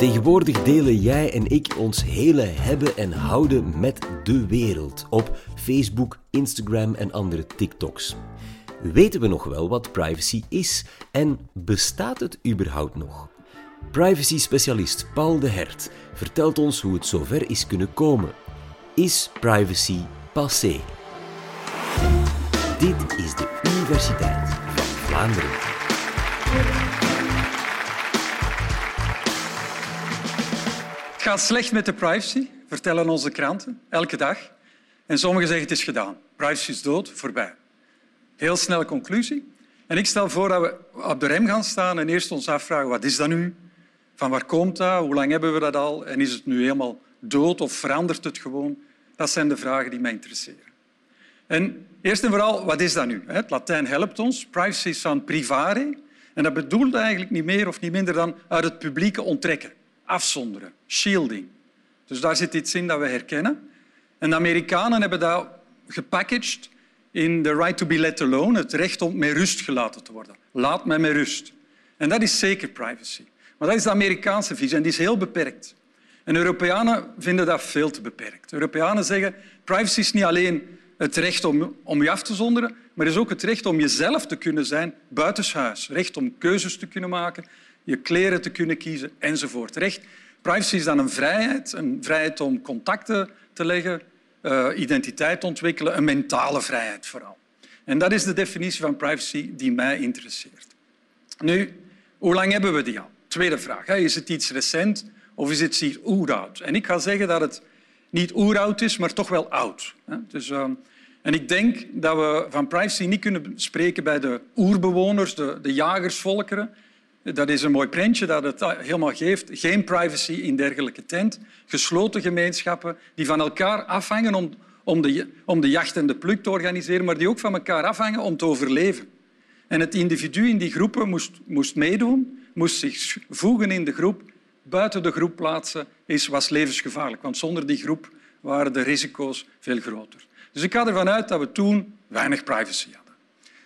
Tegenwoordig delen jij en ik ons hele hebben en houden met de wereld op Facebook, Instagram en andere TikToks. Weten we nog wel wat privacy is en bestaat het überhaupt nog? Privacy-specialist Paul de Hert vertelt ons hoe het zover is kunnen komen. Is privacy passé? Dit is de Universiteit van Vlaanderen. Het gaat slecht met de privacy, vertellen onze kranten, elke dag. En sommigen zeggen het is gedaan. Privacy is dood, voorbij. Heel snelle conclusie. En ik stel voor dat we op de rem gaan staan en eerst ons afvragen wat is dat nu? Van waar komt dat? Hoe lang hebben we dat al? En is het nu helemaal dood of verandert het gewoon? Dat zijn de vragen die mij interesseren. En eerst en vooral, wat is dat nu? Het Latijn helpt ons. Privacy is van privare. En dat bedoelt eigenlijk niet meer of niet minder dan uit het publieke onttrekken, afzonderen, shielding. Dus daar zit iets in dat we herkennen. En de Amerikanen hebben dat gepackaged in the right to be let alone, het recht om met rust gelaten te worden. Laat mij met rust. En dat is zeker privacy. Maar dat is de Amerikaanse visie en die is heel beperkt. En Europeanen vinden dat veel te beperkt. Europeanen zeggen privacy is niet alleen het recht om, om je af te zonderen, maar is ook het recht om jezelf te kunnen zijn buitenshuis. Recht om keuzes te kunnen maken, je kleren te kunnen kiezen enzovoort. Recht, privacy is dan een vrijheid, een vrijheid om contacten te leggen, uh, identiteit te ontwikkelen, een mentale vrijheid vooral. En dat is de definitie van privacy die mij interesseert. Nu, hoe lang hebben we die al? Tweede vraag. Is het iets recent of is het iets oeroud? En ik ga zeggen dat het niet oeroud is, maar toch wel oud. Dus, uh, en ik denk dat we van privacy niet kunnen spreken bij de oerbewoners, de, de jagersvolkeren. Dat is een mooi prentje dat het helemaal geeft. Geen privacy in dergelijke tent. Gesloten gemeenschappen die van elkaar afhangen om, om, de, om de jacht en de pluk te organiseren, maar die ook van elkaar afhangen om te overleven. En het individu in die groepen moest, moest meedoen, moest zich voegen in de groep. Buiten de groep plaatsen is, was levensgevaarlijk, want zonder die groep waren de risico's veel groter. Dus ik ga ervan uit dat we toen weinig privacy hadden.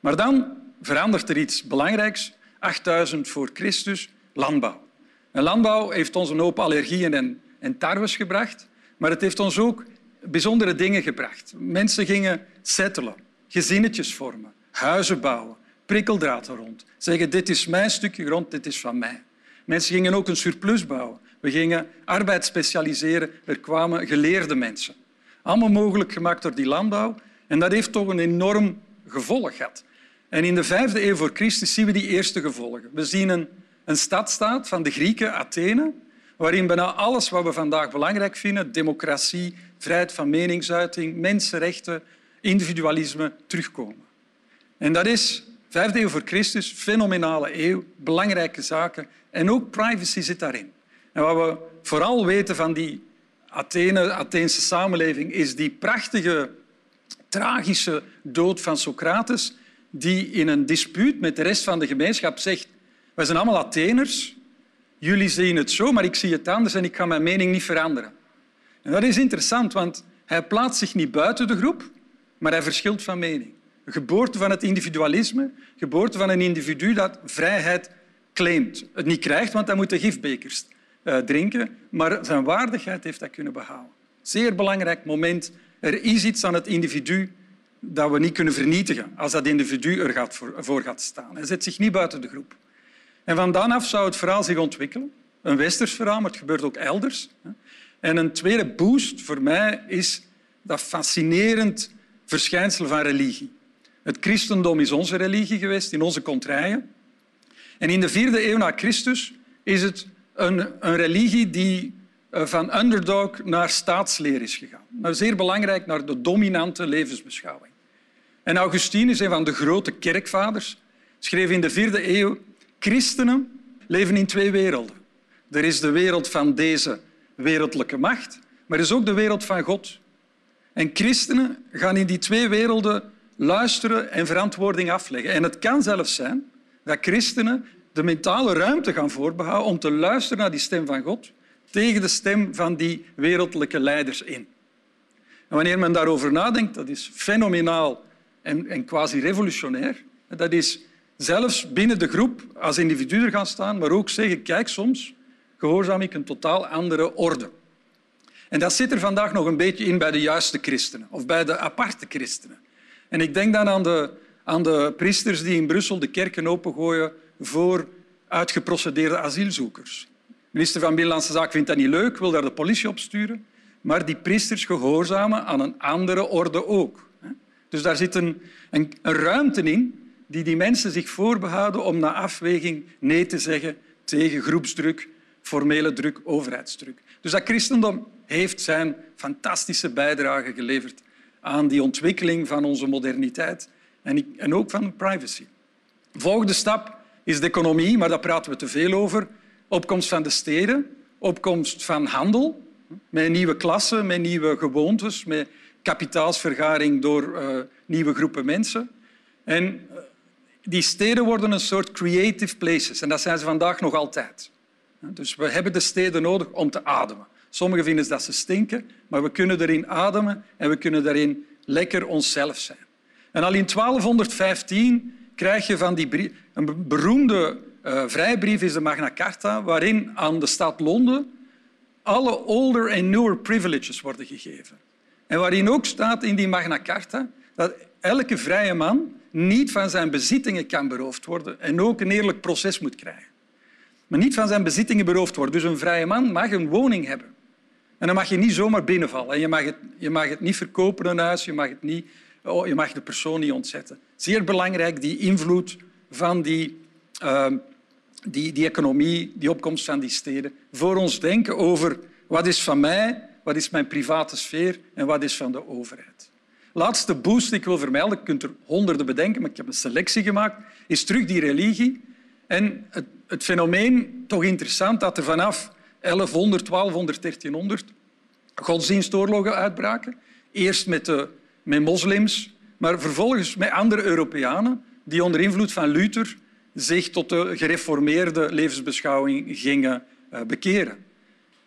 Maar dan verandert er iets belangrijks. 8000 voor Christus, landbouw. En landbouw heeft ons een hoop allergieën en, en tarwes gebracht, maar het heeft ons ook bijzondere dingen gebracht. Mensen gingen settelen, gezinnetjes vormen, huizen bouwen, prikkeldraad rond. Zeggen, dit is mijn stukje grond, dit is van mij. Mensen gingen ook een surplus bouwen. We gingen arbeid specialiseren. Er kwamen geleerde mensen. Allemaal mogelijk gemaakt door die landbouw. En dat heeft toch een enorm gevolg gehad. En in de vijfde eeuw voor Christus zien we die eerste gevolgen. We zien een, een stadstaat van de Grieken, Athene, waarin bijna alles wat we vandaag belangrijk vinden, democratie, vrijheid van meningsuiting, mensenrechten, individualisme, terugkomen. En dat is Vijfde eeuw voor Christus, fenomenale eeuw, belangrijke zaken. En ook privacy zit daarin. En wat we vooral weten van die Athene, Atheense samenleving is die prachtige, tragische dood van Socrates, die in een dispuut met de rest van de gemeenschap zegt wij zijn allemaal Atheners, jullie zien het zo, maar ik zie het anders en ik ga mijn mening niet veranderen. En dat is interessant, want hij plaatst zich niet buiten de groep, maar hij verschilt van mening geboorte van het individualisme, geboorte van een individu dat vrijheid claimt. Het niet krijgt, want hij moet de gifbekers uh, drinken, maar zijn waardigheid heeft hij kunnen behouden. Zeer belangrijk moment. Er is iets aan het individu dat we niet kunnen vernietigen als dat individu er gaat voor, gaat staan. Hij zet zich niet buiten de groep. En van dan af zou het verhaal zich ontwikkelen. Een westers verhaal, maar het gebeurt ook elders. En een tweede boost voor mij is dat fascinerend verschijnsel van religie. Het christendom is onze religie geweest, in onze contraien. En in de vierde eeuw na Christus is het een, een religie die eh, van underdog naar staatsleer is gegaan. Maar zeer belangrijk naar de dominante levensbeschouwing. En Augustinus, een van de grote kerkvaders, schreef in de vierde eeuw christenen leven in twee werelden. Er is de wereld van deze wereldlijke macht, maar er is ook de wereld van God. En christenen gaan in die twee werelden luisteren en verantwoording afleggen. En het kan zelfs zijn dat christenen de mentale ruimte gaan voorbehouden om te luisteren naar die stem van God tegen de stem van die wereldlijke leiders in. En wanneer men daarover nadenkt, dat is fenomenaal en, en quasi revolutionair. Dat is zelfs binnen de groep als individu er gaan staan, maar ook zeggen, kijk soms, gehoorzaam ik een totaal andere orde. En dat zit er vandaag nog een beetje in bij de juiste christenen of bij de aparte christenen. En ik denk dan aan de, aan de priesters die in Brussel de kerken opengooien voor uitgeprocedeerde asielzoekers. De minister van Binnenlandse Zaken vindt dat niet leuk, wil daar de politie op sturen. Maar die priesters gehoorzamen aan een andere orde ook. Dus daar zit een, een, een ruimte in die die mensen zich voorbehouden om na afweging nee te zeggen tegen groepsdruk, formele druk, overheidsdruk. Dus dat christendom heeft zijn fantastische bijdrage geleverd aan die ontwikkeling van onze moderniteit en ook van privacy. De volgende stap is de economie, maar daar praten we te veel over. Opkomst van de steden, opkomst van handel, met nieuwe klassen, met nieuwe gewoontes, met kapitaalsvergaring door uh, nieuwe groepen mensen. En uh, die steden worden een soort creative places en dat zijn ze vandaag nog altijd. Dus we hebben de steden nodig om te ademen. Sommigen vinden dat ze stinken, maar we kunnen erin ademen en we kunnen daarin lekker onszelf zijn. En al in 1215 krijg je van die een beroemde uh, vrijbrief is de Magna Carta, waarin aan de stad Londen alle older en newer privileges worden gegeven. En waarin ook staat in die Magna Carta dat elke vrije man niet van zijn bezittingen kan beroofd worden en ook een eerlijk proces moet krijgen. Maar niet van zijn bezittingen beroofd worden. Dus een vrije man mag een woning hebben. En dan mag je niet zomaar binnenvallen. En je, mag het, je mag het niet verkopen, een huis. Je mag, het niet, oh, je mag de persoon niet ontzetten. Zeer belangrijk, die invloed van die, uh, die, die economie, die opkomst van die steden. Voor ons denken over wat is van mij, wat is mijn private sfeer en wat is van de overheid. Laatste boost die ik wil vermelden, je kunt er honderden bedenken, maar ik heb een selectie gemaakt, is terug die religie. En het, het fenomeen, toch interessant, dat er vanaf 1100, 1200, 1300 godsdienstoorlogen uitbraken. Eerst met, de, met moslims, maar vervolgens met andere Europeanen die onder invloed van Luther zich tot de gereformeerde levensbeschouwing gingen uh, bekeren.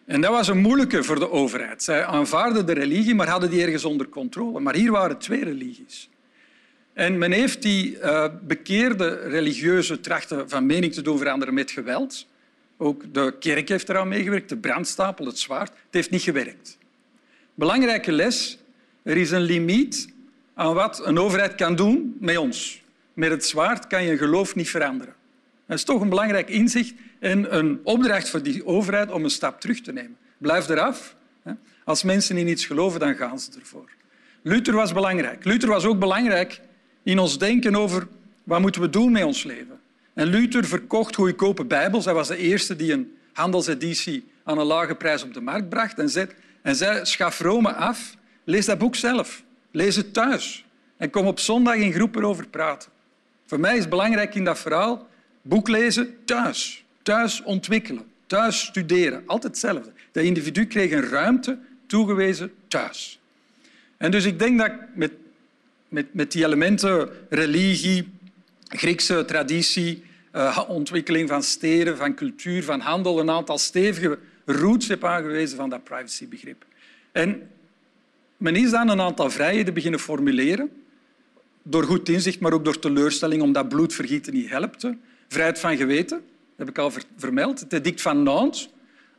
En dat was een moeilijke voor de overheid. Zij aanvaarden de religie, maar hadden die ergens onder controle. Maar hier waren twee religies. En men heeft die uh, bekeerde religieuze trachten van mening te doen veranderen met geweld. Ook de kerk heeft eraan meegewerkt, de brandstapel, het zwaard. Het heeft niet gewerkt. Belangrijke les. Er is een limiet aan wat een overheid kan doen met ons. Met het zwaard kan je geloof niet veranderen. Dat is toch een belangrijk inzicht en een opdracht voor die overheid om een stap terug te nemen. Blijf eraf. Als mensen in iets geloven, dan gaan ze ervoor. Luther was belangrijk. Luther was ook belangrijk in ons denken over wat moeten we doen met ons leven. En Luther verkocht goedkope bijbels. Hij was de eerste die een handelseditie aan een lage prijs op de markt bracht. En zei, en zei schaf Rome af, lees dat boek zelf. Lees het thuis. En kom op zondag in groepen over praten. Voor mij is belangrijk in dat verhaal boek lezen thuis. Thuis ontwikkelen, thuis studeren. Altijd hetzelfde. Dat individu kreeg een ruimte toegewezen thuis. En dus ik denk dat met, met, met die elementen religie, Griekse traditie, uh, ontwikkeling van steden, van cultuur, van handel, een aantal stevige roots heb aangewezen van dat privacybegrip. En men is dan een aantal vrijheden beginnen formuleren, door goed inzicht, maar ook door teleurstelling, omdat bloedvergieten niet helpte. Vrijheid van geweten, dat heb ik al vermeld. Het edict van Nantes.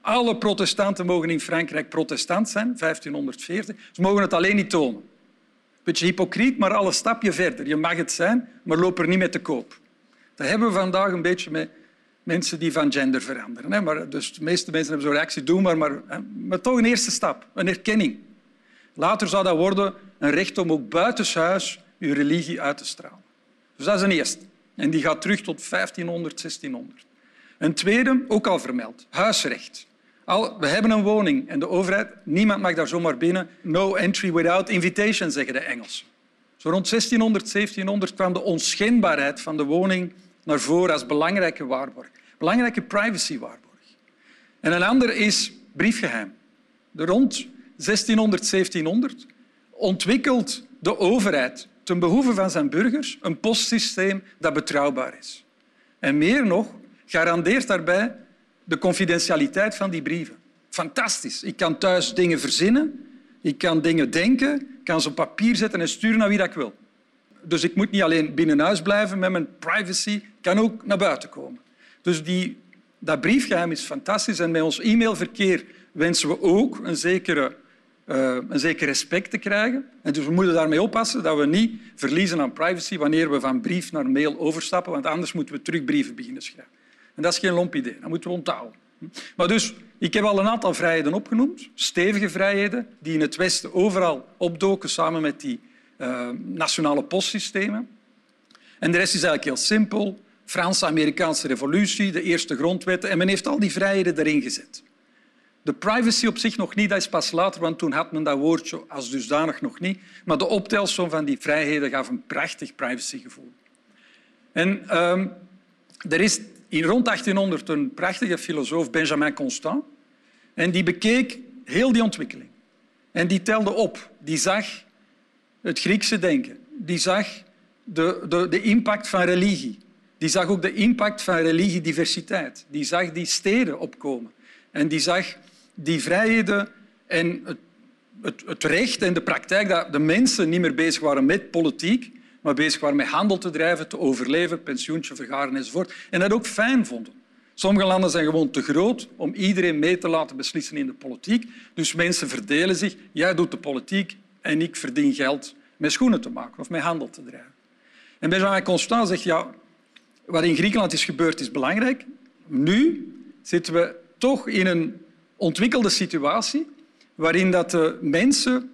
Alle protestanten mogen in Frankrijk protestant zijn, 1540. Ze mogen het alleen niet tonen. Beetje hypocriet, maar al een stapje verder. Je mag het zijn, maar loop er niet mee te koop. Dat hebben we vandaag een beetje met mensen die van gender veranderen. Maar dus de meeste mensen hebben zo'n reactie, doe maar, maar, maar toch een eerste stap, een erkenning. Later zou dat worden een recht om ook buitenshuis je religie uit te stralen. Dus dat is een eerste. En die gaat terug tot 1500, 1600. Een tweede, ook al vermeld, huisrecht. Al, we hebben een woning en de overheid, niemand mag daar zomaar binnen. No entry without invitation, zeggen de Engelsen. Zo rond 1600, 1700 kwam de onschendbaarheid van de woning naar voren als belangrijke waarborg. Belangrijke privacywaarborg. En een ander is briefgeheim. Rond 1600, 1700 ontwikkelt de overheid ten behoeve van zijn burgers een postsysteem dat betrouwbaar is. En meer nog, garandeert daarbij de confidentialiteit van die brieven. Fantastisch. Ik kan thuis dingen verzinnen, ik kan dingen denken, kan ze op papier zetten en sturen naar wie dat ik wil. Dus ik moet niet alleen binnen huis blijven met mijn privacy, ik kan ook naar buiten komen. Dus die dat briefgeheim is fantastisch en met ons e-mailverkeer wensen we ook een zekere uh, een zeker respect te krijgen. En dus we moeten daarmee oppassen dat we niet verliezen aan privacy wanneer we van brief naar mail overstappen, want anders moeten we terug brieven beginnen schrijven. En dat is geen lomp idee, dat moeten we onthouden. Maar dus, ik heb al een aantal vrijheden opgenoemd, stevige vrijheden, die in het Westen overal opdoken samen met die uh, nationale postsystemen. En de rest is eigenlijk heel simpel. Franse-Amerikaanse revolutie, de eerste grondwetten. En men heeft al die vrijheden erin gezet. De privacy op zich nog niet, dat is pas later, want toen had men dat woordje als dusdanig nog niet. Maar de optelsom van die vrijheden gaf een prachtig privacygevoel. En um, er is in rond 1800 een prachtige filosoof, Benjamin Constant, en die bekeek heel die ontwikkeling. En die telde op. Die zag het Griekse denken. Die zag de, de, de impact van religie. Die zag ook de impact van religiediversiteit. Die zag die steden opkomen. En die zag die vrijheden en het, het, het, recht en de praktijk dat de mensen niet meer bezig waren met politiek, maar bezig waren met handel te drijven, te overleven, pensioentje vergaren enzovoort. En dat ook fijn vonden. Sommige landen zijn gewoon te groot om iedereen mee te laten beslissen in de politiek. Dus mensen verdelen zich. Jij doet de politiek en ik verdien geld met schoenen te maken of met handel te drijven. En Benjamin Constant zegt, ja, wat in Griekenland is gebeurd is belangrijk. Nu zitten we toch in een ontwikkelde situatie waarin dat de mensen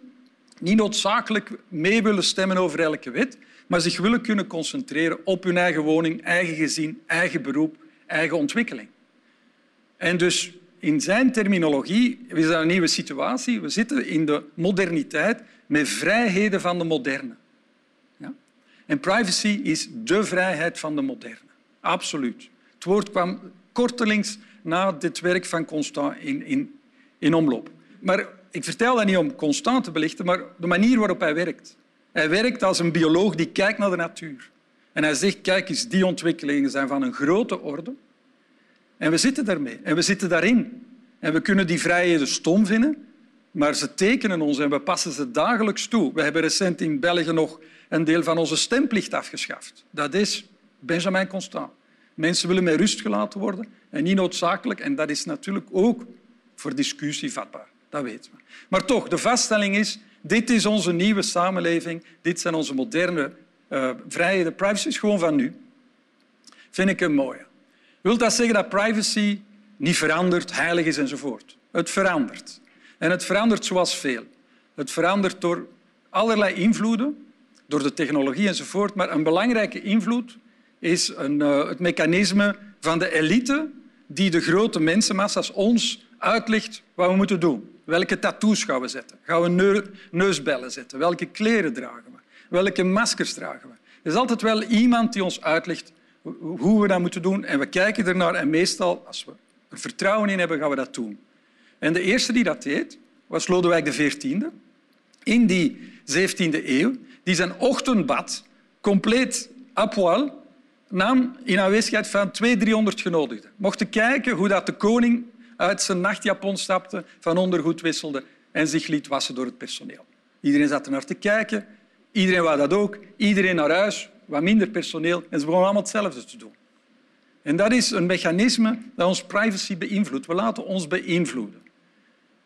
niet noodzakelijk mee willen stemmen over elke wet, maar zich willen kunnen concentreren op hun eigen woning, eigen gezin, eigen beroep, eigen ontwikkeling. En dus in zijn terminologie is dat een nieuwe situatie. We zitten in de moderniteit met vrijheden van de moderne. Ja? En privacy is de vrijheid van de moderne. Absoluut. Het woord kwam kortelings na dit werk van Constant in, in, in omloop. Maar ik vertel dat niet om Constant te belichten, maar de manier waarop hij werkt. Hij werkt als een bioloog die kijkt naar de natuur. En hij zegt, kijk eens, die ontwikkelingen zijn van een grote orde. En we zitten daarmee. En we zitten daarin. En we kunnen die vrijheden stom vinden, maar ze tekenen ons en we passen ze dagelijks toe. We hebben recent in België nog een deel van onze stemplicht afgeschaft. Dat is Benjamin Constant. Mensen willen met rust gelaten worden en niet noodzakelijk. En dat is natuurlijk ook voor discussie vatbaar. Dat weten we. Maar toch, de vaststelling is, dit is onze nieuwe samenleving. Dit zijn onze moderne uh, vrijheden. Privacy is gewoon van nu. Vind ik een mooie. Wil dat zeggen dat privacy niet verandert, heilig is enzovoort? Het verandert. En het verandert zoals veel. Het verandert door allerlei invloeden, door de technologie enzovoort. Maar een belangrijke invloed is een, uh, het mechanisme van de elite die de grote mensenmassa's ons uitlegt wat we moeten doen. Welke tattoos gaan we zetten? Gaan we neusbellen zetten? Welke kleren dragen we? Welke maskers dragen we? Er is altijd wel iemand die ons uitlegt hoe we dat moeten doen. En we kijken ernaar en meestal, als we er vertrouwen in hebben, gaan we dat doen. En de eerste die dat deed, was Lodewijk XIV. In die 17e eeuw, die zijn ochtendbad compleet à poil nam in aanwezigheid van 200, 300 genodigden. Mochten kijken hoe dat de koning uit zijn nachtjapon stapte, van ondergoed wisselde en zich liet wassen door het personeel. Iedereen zat er naar te kijken. Iedereen wou dat ook. Iedereen naar huis, wat minder personeel. En ze begonnen allemaal hetzelfde te doen. En dat is een mechanisme dat ons privacy beïnvloedt. We laten ons beïnvloeden.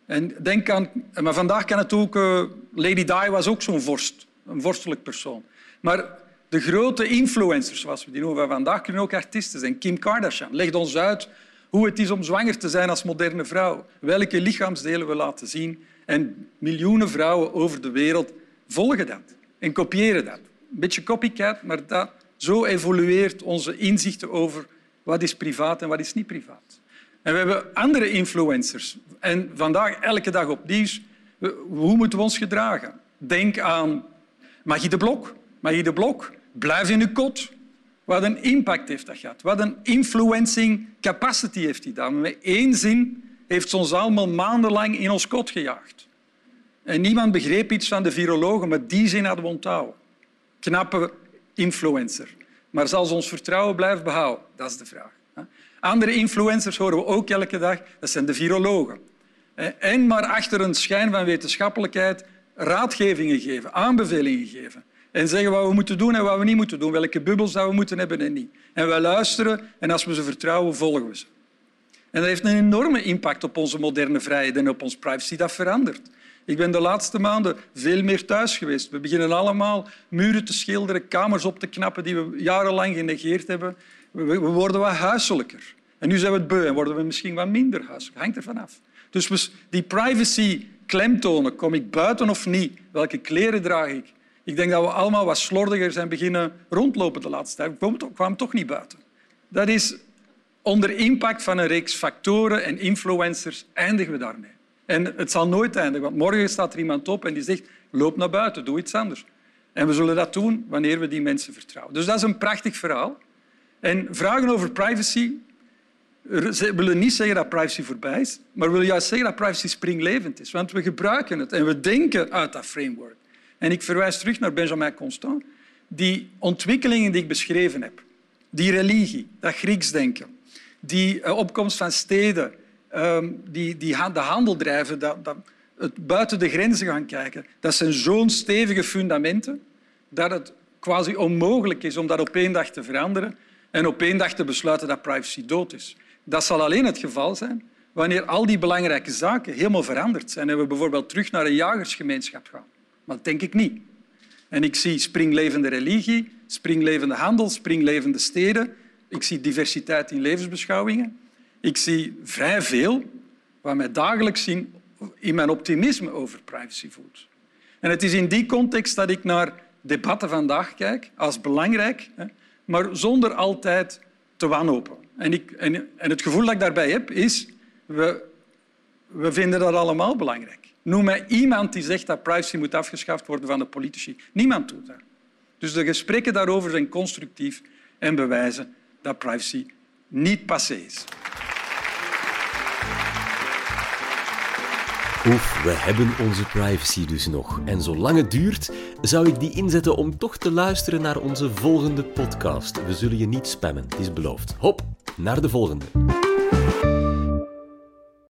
En denk aan, maar vandaag kan het ook... Uh, Lady Di was ook zo'n vorst, een vorstelijk persoon. Maar de grote influencers, zoals we die noemen vandaag, kunnen ook artiesten zijn. Kim Kardashian legt ons uit hoe het is om zwanger te zijn als moderne vrouw, welke lichaamsdelen we laten zien. En miljoenen vrouwen over de wereld volgen dat en kopiëren dat. Een beetje copycat, maar dat, zo evolueert onze inzichten over wat is privaat en wat is niet privaat. En we hebben andere influencers. En vandaag elke dag opnieuw, hoe moeten we ons gedragen? Denk aan Magie de Blok. Magie de Blok, blijf in uw kot. Wat een impact heeft dat gehad. Wat een influencing capacity heeft die dame. Met één zin heeft ze ons allemaal maandenlang in ons kot gejaagd. En niemand begreep iets van de virologen, maar die zin hadden we onthouden. Knappe influencer. Maar zal ze ons vertrouwen blijven behouden? Dat is de vraag. Andere influencers horen we ook elke dag. Dat zijn de virologen. En maar achter een schijn van wetenschappelijkheid raadgevingen geven, aanbevelingen geven. En zeggen wat we moeten doen en wat we niet moeten doen. Welke bubbels dat we moeten hebben en niet. En wij luisteren en als we ze vertrouwen, volgen we ze. En dat heeft een enorme impact op onze moderne vrijheid en op onze privacy. Dat verandert. Ik ben de laatste maanden veel meer thuis geweest. We beginnen allemaal muren te schilderen, kamers op te knappen die we jarenlang genegeerd hebben. We worden wat huiselijker. En nu zijn we het beu en worden we misschien wat minder huiselijk. Hangt er vanaf. Dus die privacy klemtonen, kom ik buiten of niet? Welke kleren draag ik? Ik denk dat we allemaal wat slordiger zijn beginnen rondlopen de laatste tijd. We kwamen toch niet buiten. Dat is onder impact van een reeks factoren en influencers eindigen we daarmee. En het zal nooit eindigen, want morgen staat er iemand op en die zegt loop naar buiten, doe iets anders. En we zullen dat doen wanneer we die mensen vertrouwen. Dus dat is een prachtig verhaal. En vragen over privacy willen niet zeggen dat privacy voorbij is, maar willen juist zeggen dat privacy springlevend is. Want we gebruiken het en we denken uit dat framework. En ik verwijs terug naar Benjamin Constant. Die ontwikkelingen die ik beschreven heb, die religie, dat Grieks denken, die eh, opkomst van steden, ehm, die, die de handel drijven, dat, dat het buiten de grenzen gaan kijken, dat zijn zo'n stevige fundamenten dat het quasi onmogelijk is om dat op één dag te veranderen en op één dag te besluiten dat privacy dood is. Dat zal alleen het geval zijn wanneer al die belangrijke zaken helemaal veranderd zijn en we bijvoorbeeld terug naar een jagersgemeenschap gaan. Dat denk ik niet. En ik zie springlevende religie, springlevende handel, springlevende steden. Ik zie diversiteit in levensbeschouwingen. Ik zie vrij veel wat mij dagelijks in mijn optimisme over privacy voelt. En het is in die context dat ik naar debatten vandaag kijk, als belangrijk, maar zonder altijd te wanhopen. En, ik, en het gevoel dat ik daarbij heb, is... We, we vinden dat allemaal belangrijk. Noem mij iemand die zegt dat privacy moet afgeschaft worden van de politici. Niemand doet dat. Dus de gesprekken daarover zijn constructief en bewijzen dat privacy niet passé is. Oef, we hebben onze privacy dus nog. En zolang het duurt, zou ik die inzetten om toch te luisteren naar onze volgende podcast. We zullen je niet spammen, het is beloofd. Hop, naar de volgende.